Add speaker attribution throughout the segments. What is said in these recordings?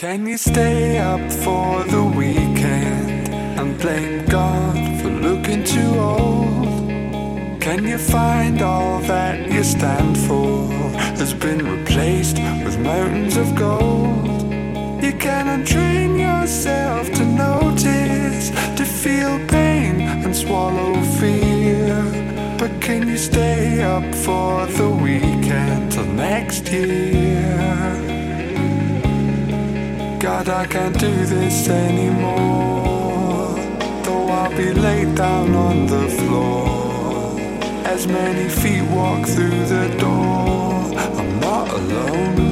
Speaker 1: Can you stay up for the weekend and blame God for looking too old? Can you find all that you stand for has been replaced with mountains of gold? You can untrain yourself to notice, to feel pain and swallow fear. But can you stay up for the weekend till next year? God, I can't do this anymore. Though I'll be laid down on the floor. As many feet walk through the door, I'm not alone.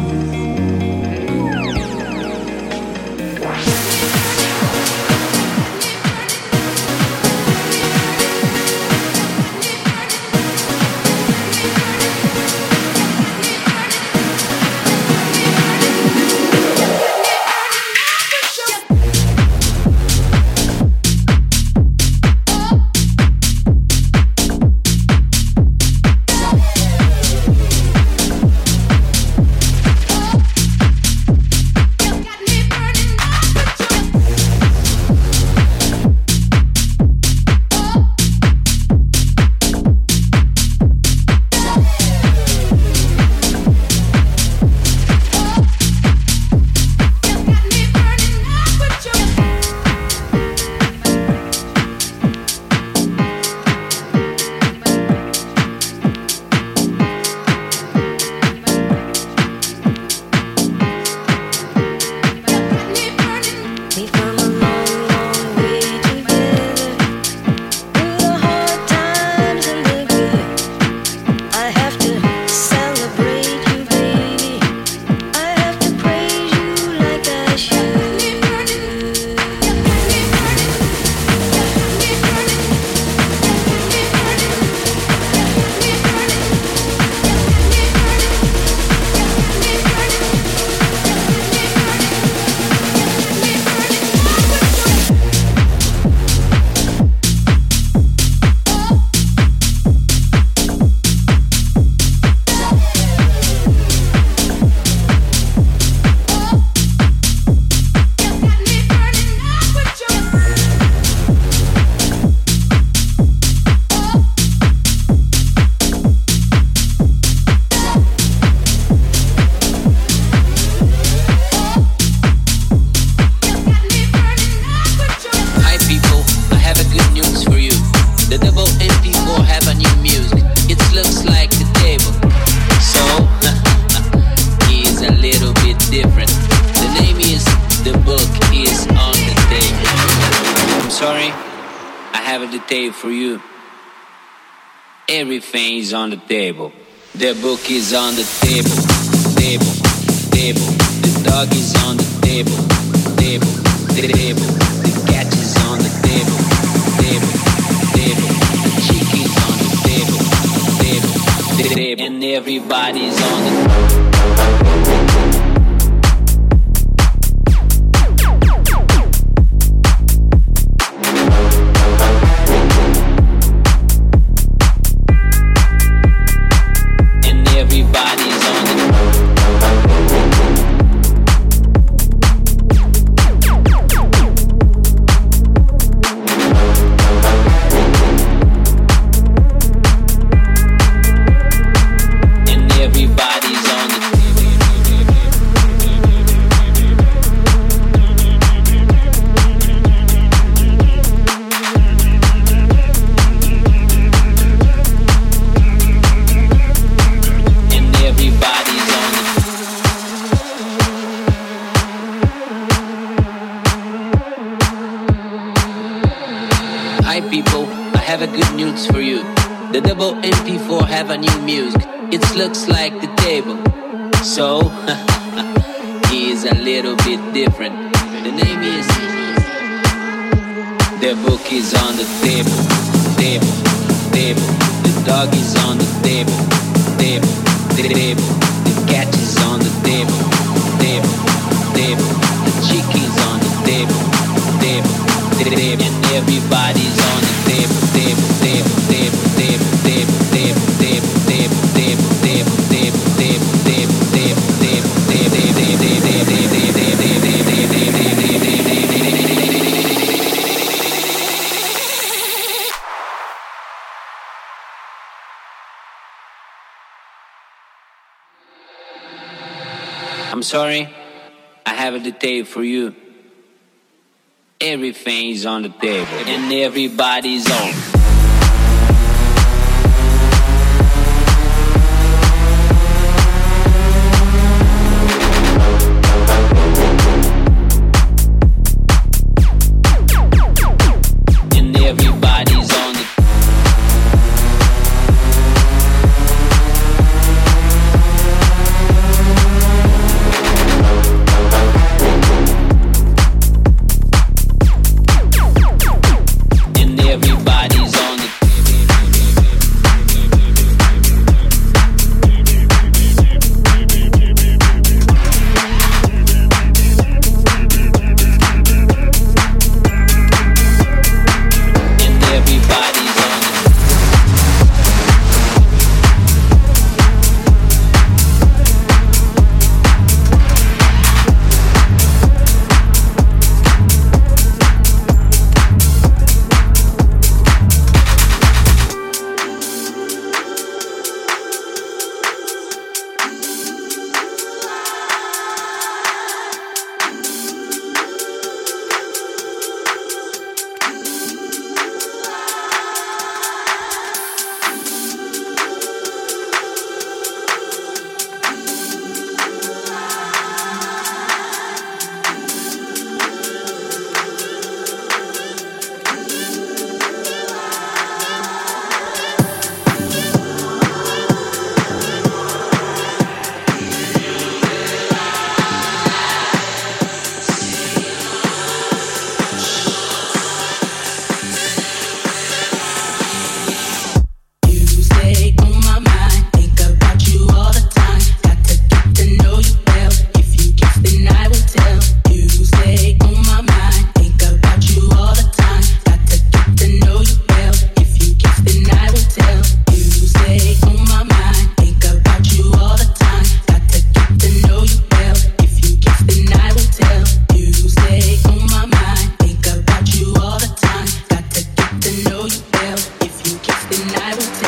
Speaker 2: Table. The book is on the table. Table, table. The dog is on Detail for you. Everything's on the table and everybody's on.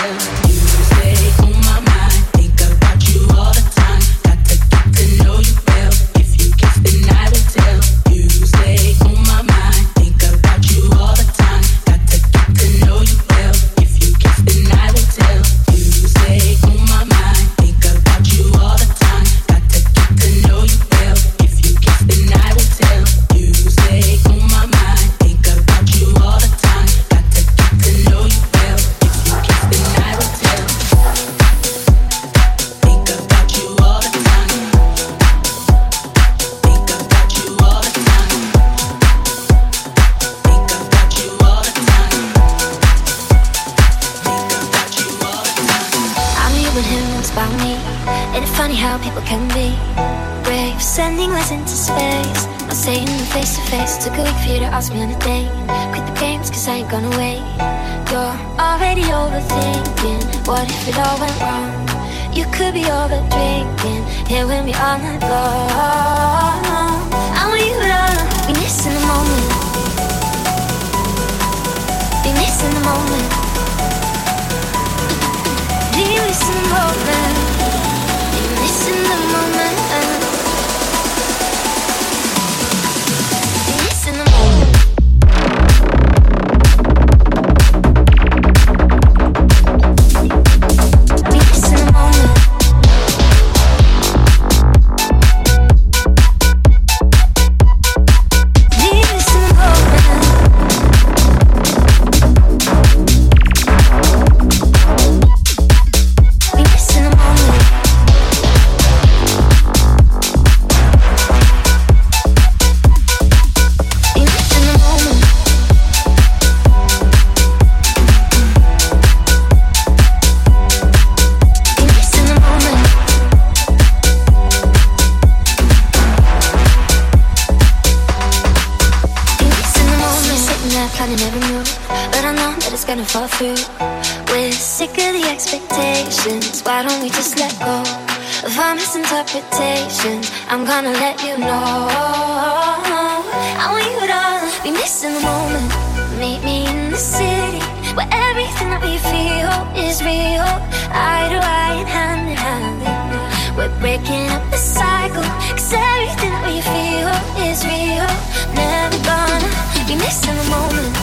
Speaker 2: myself I'm gonna let you know. I want you to be missing the moment. Meet me in the city where everything that we feel is real. Eye to eye and
Speaker 3: hand in hand. We're breaking up the cycle. Cause everything that
Speaker 4: we feel is real. Never gonna be missing the moment.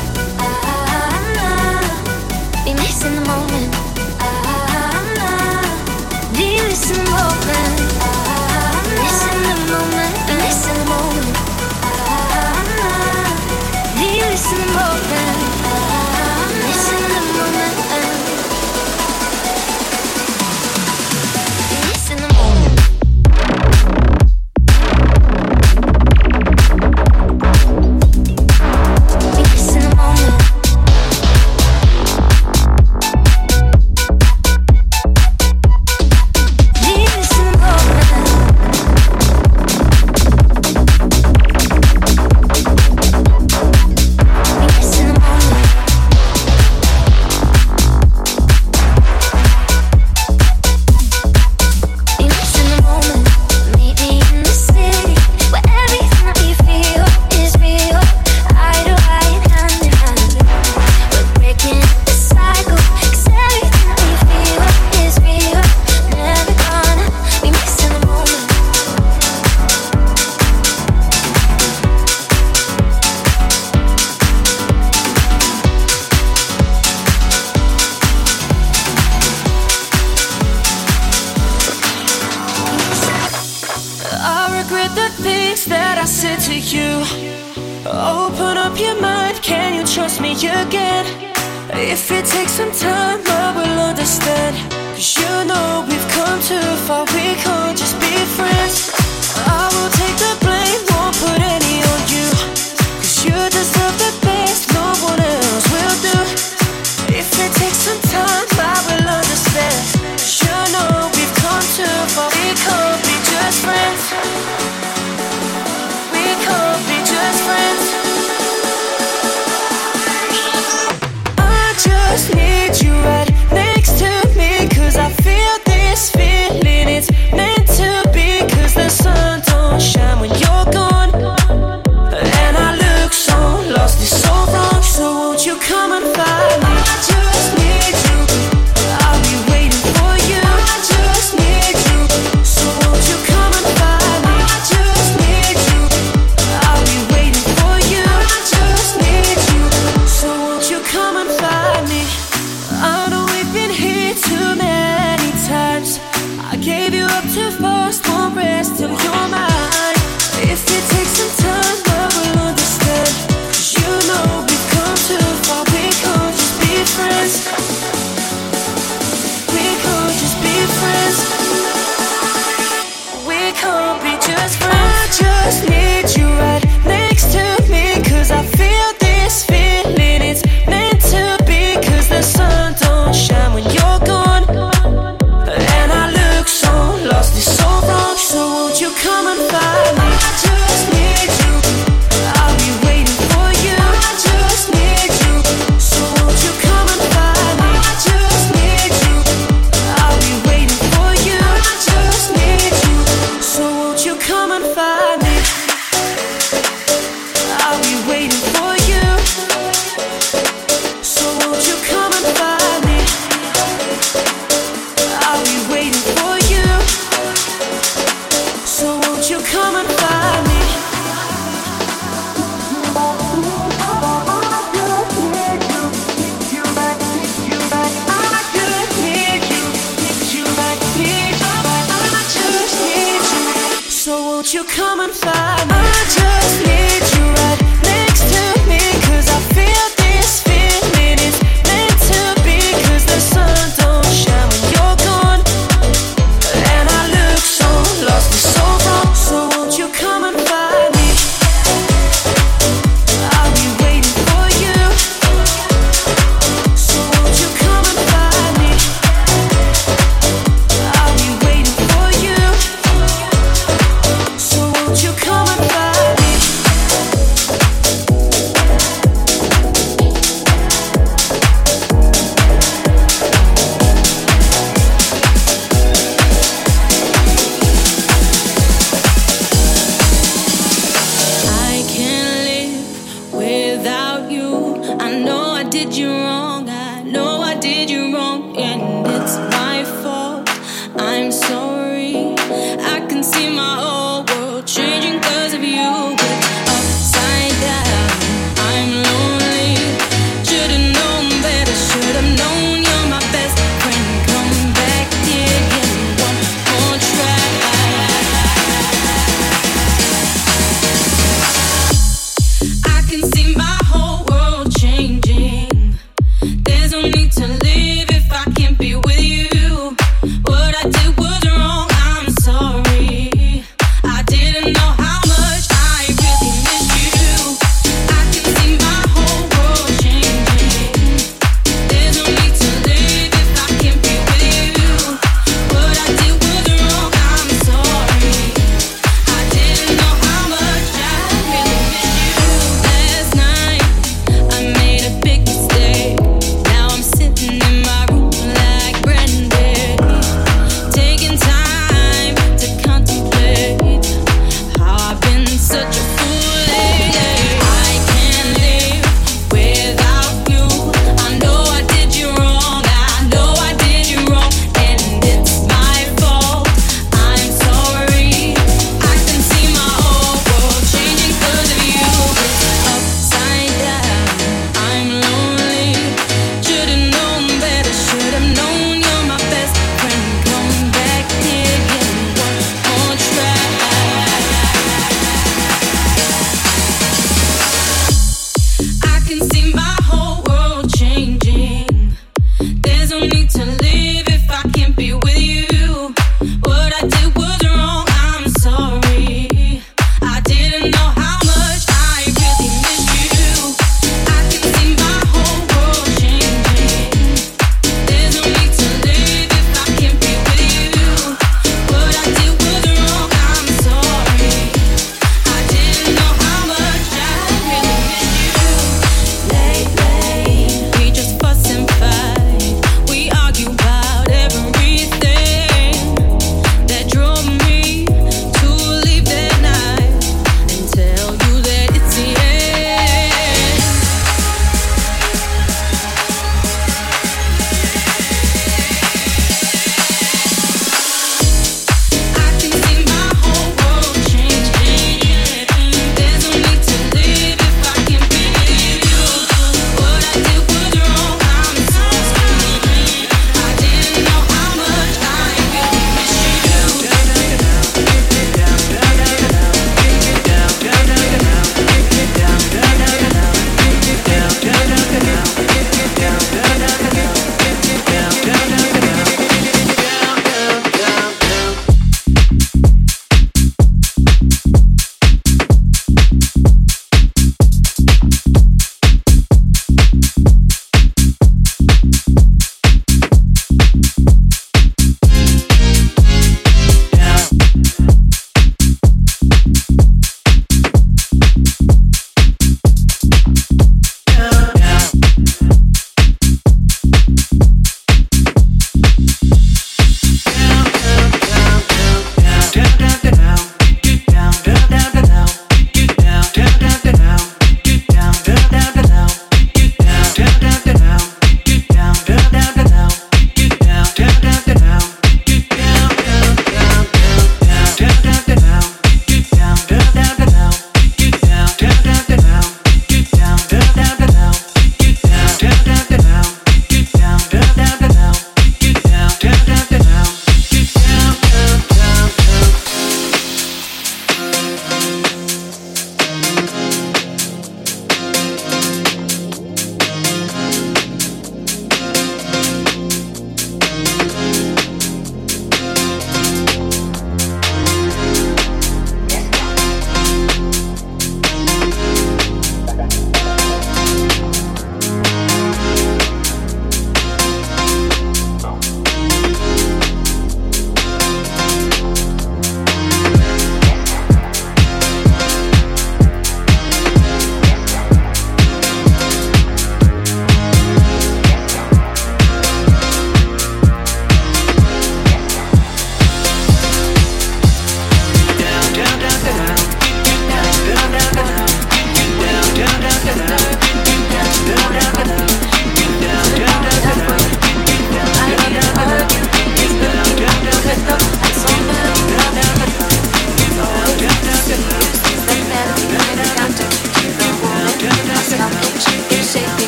Speaker 4: sometimes.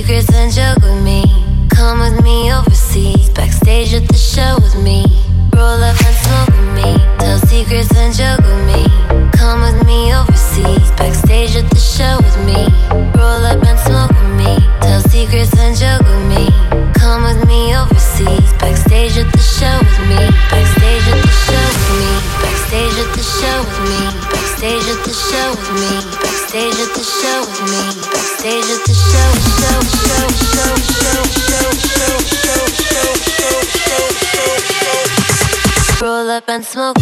Speaker 5: secrets and joke with me. Come with me overseas, backstage at the show with me. Roll up and smoke with me, tell secrets and joke with me. Come with me overseas, backstage at the show with me. And smoke.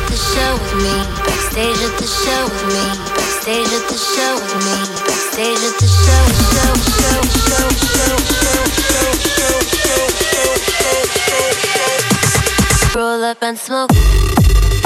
Speaker 5: at the show with me. Backstage at the show with me. Backstage at the show with me. Backstage at the show, show, show, show, show, show, show, show, show, show, show, show. Roll up and smoke.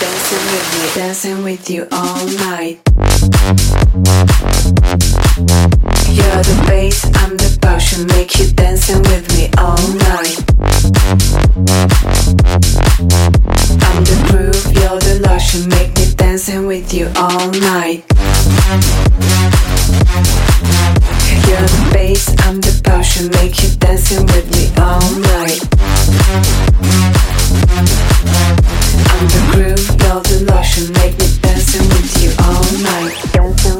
Speaker 6: dancing with me, dancing with you all night. You're the bass, I'm the potion, make you dancing with me all night. I'm the groove, you're the lotion, make me dancing with you all night. You're the bass, I'm the potion, make you dancing with me all night. Undergroove, love the lotion, make me dancing with you all night.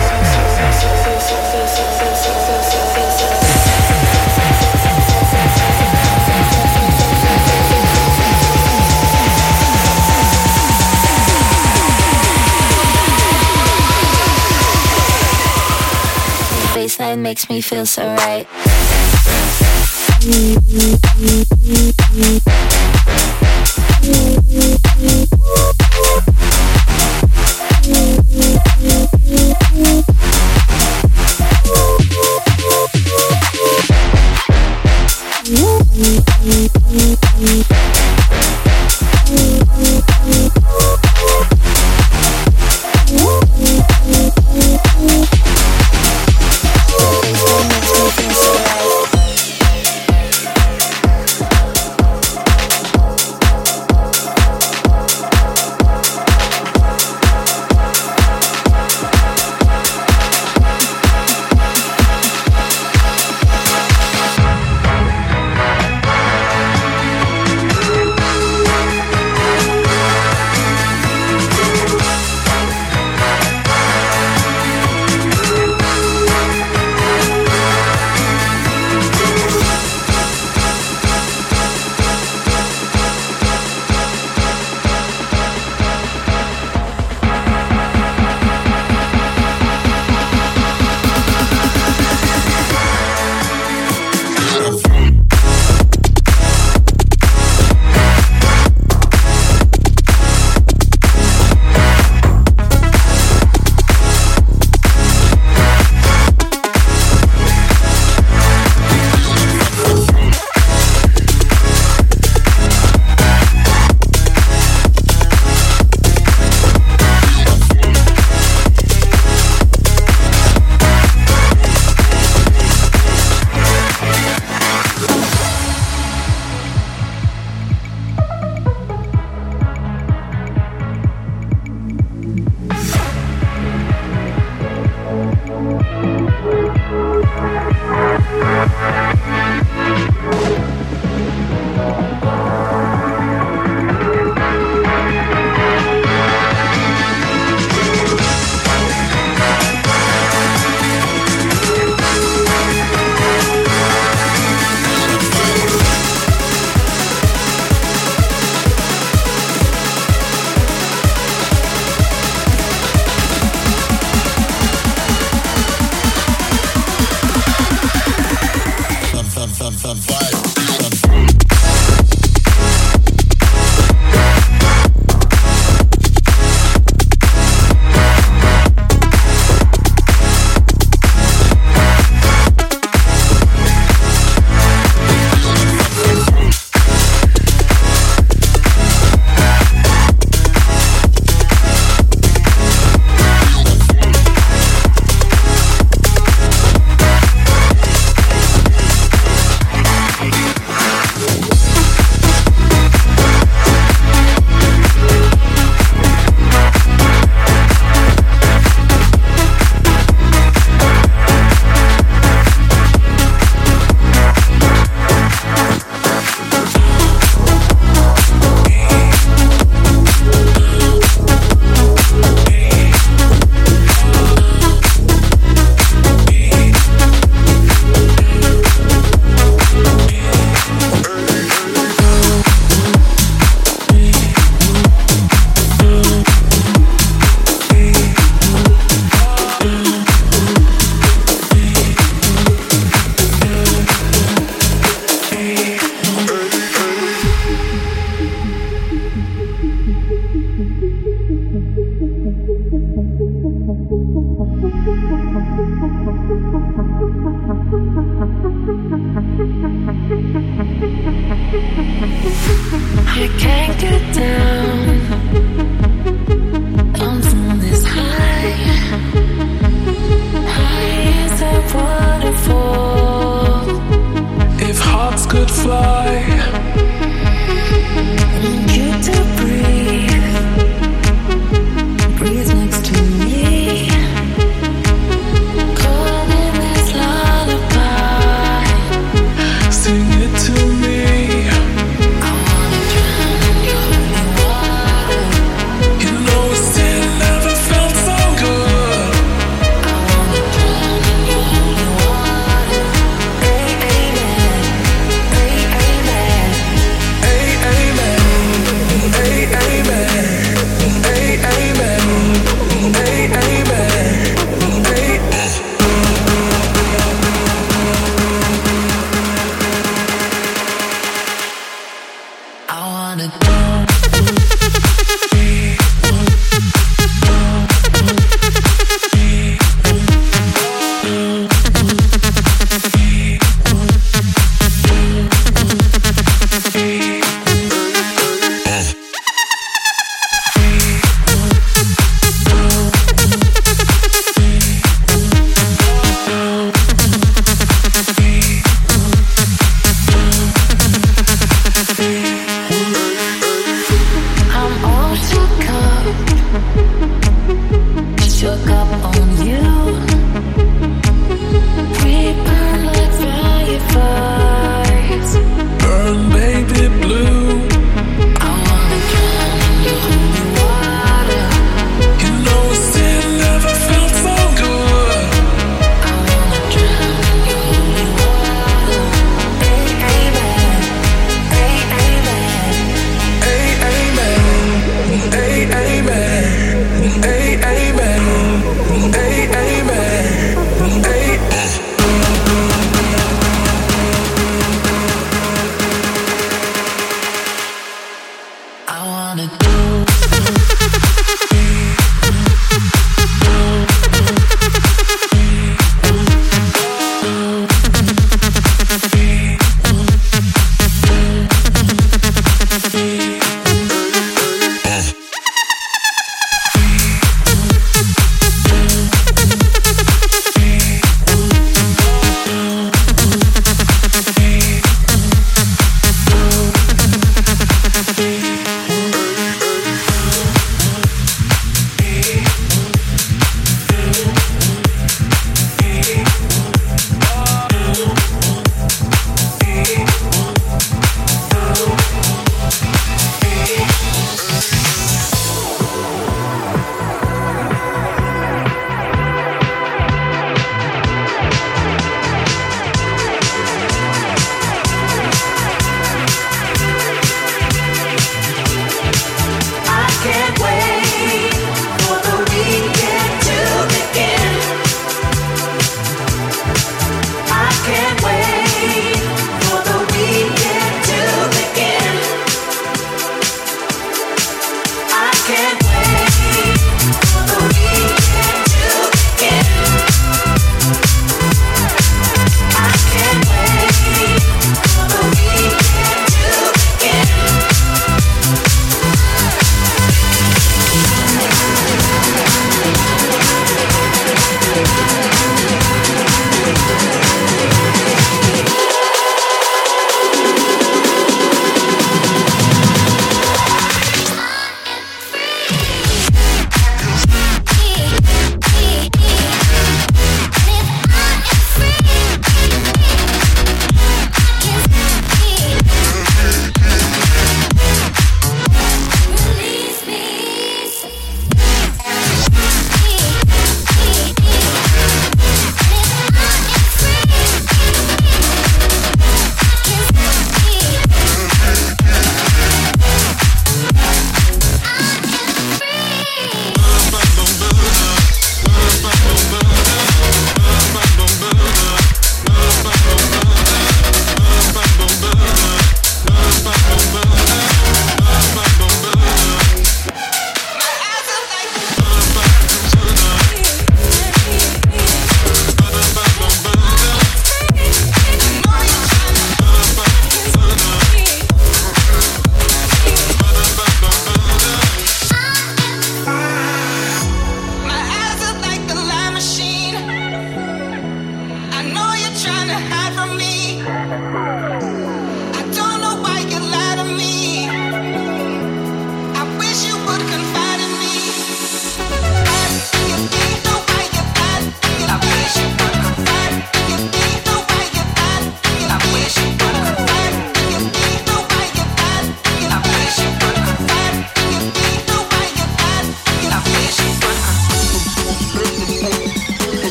Speaker 6: inside makes me feel so
Speaker 3: right.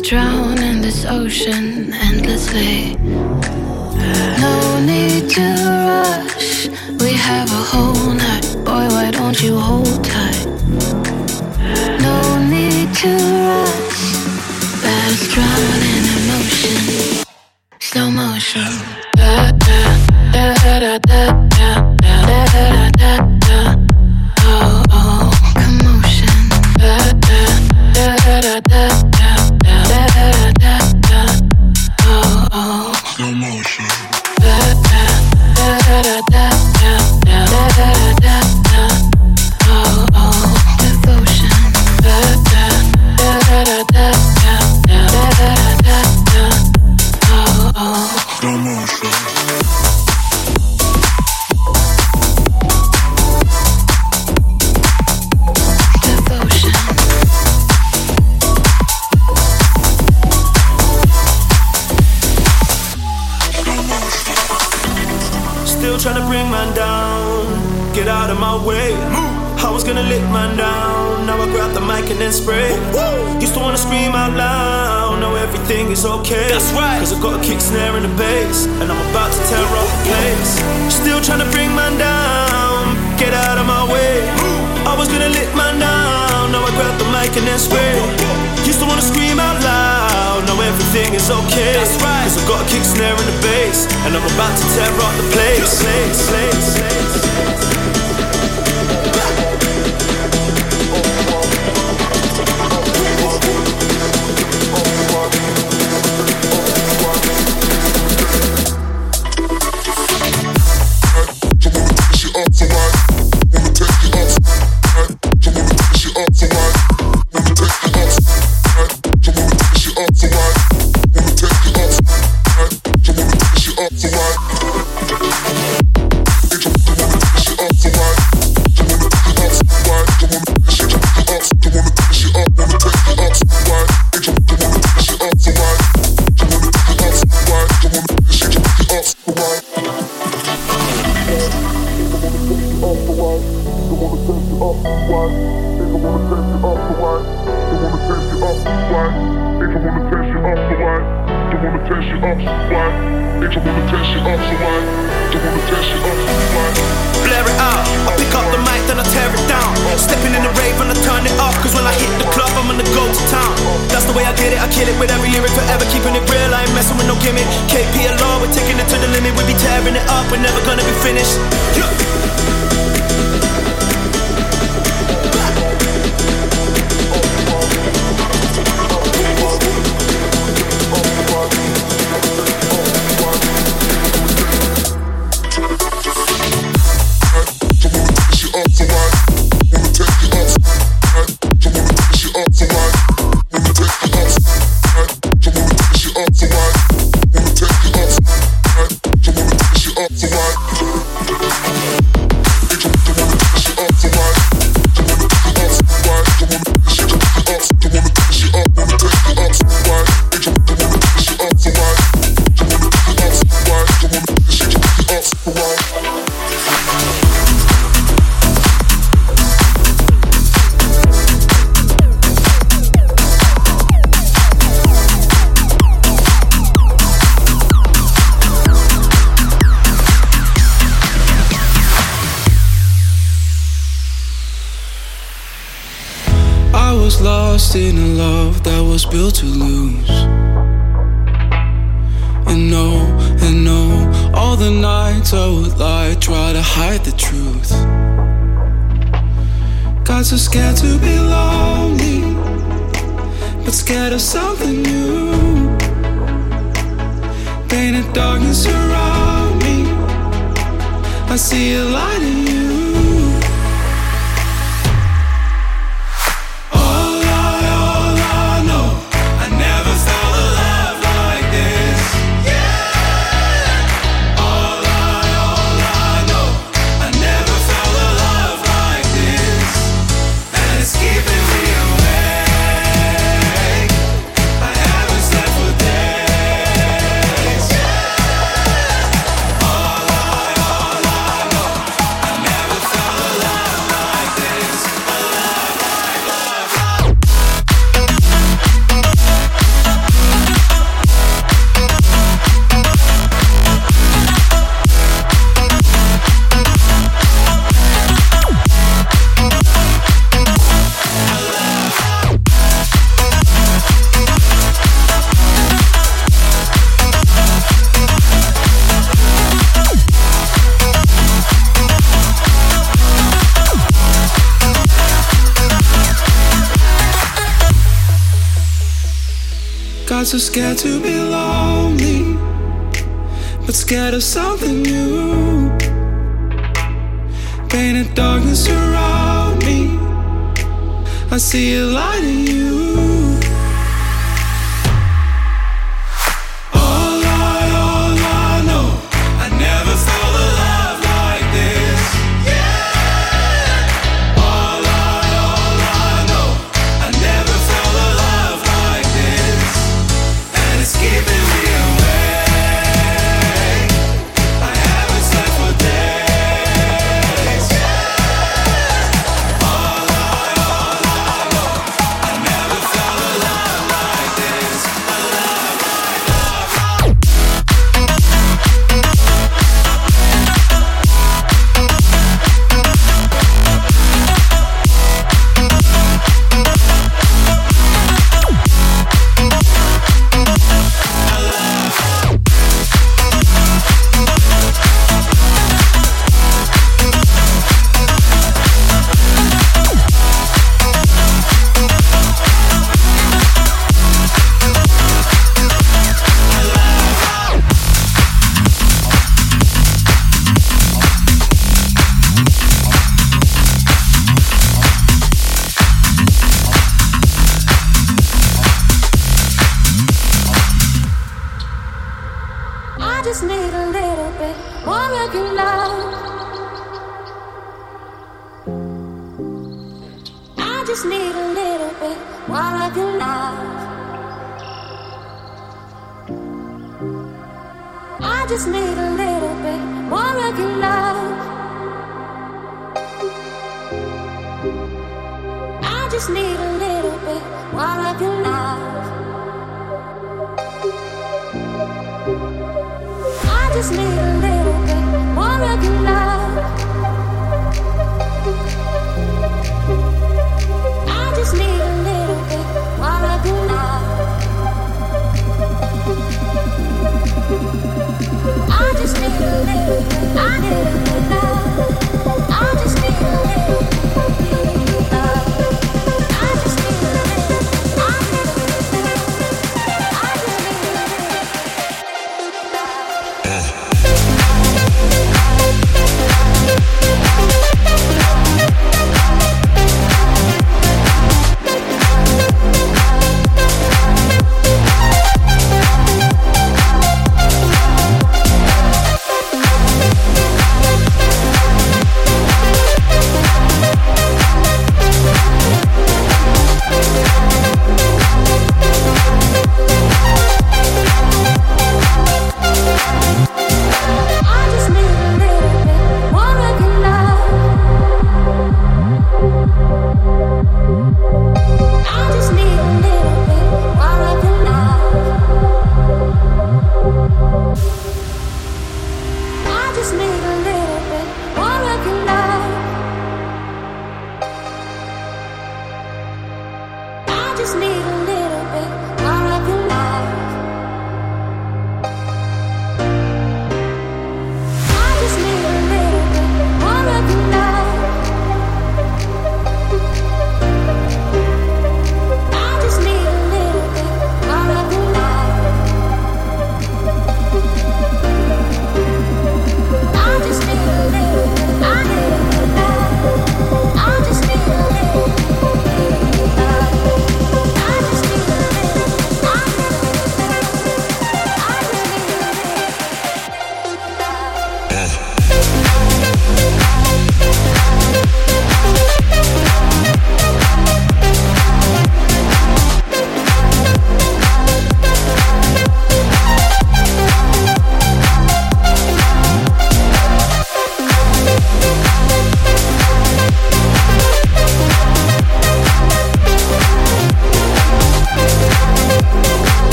Speaker 7: drown in
Speaker 8: this
Speaker 9: ocean endlessly. Get out of my way. Move. I was gonna lick man down. Now I grab the mic and then spray. Used to wanna scream out loud. Now everything is okay. That's right. Cause I got a kick snare in the bass. And I'm about to tear up the place. Still trying to bring man down. Get out of my way. Move. I was gonna lick man down. Now I grab the mic and then spray. Used to wanna scream out loud. Now everything is okay. That's right. Cause I got a kick snare in the bass. And I'm about to tear up the place. place, place, place.
Speaker 10: So scared to be lonely, but scared of something new. Painted darkness around me, I see a light in you.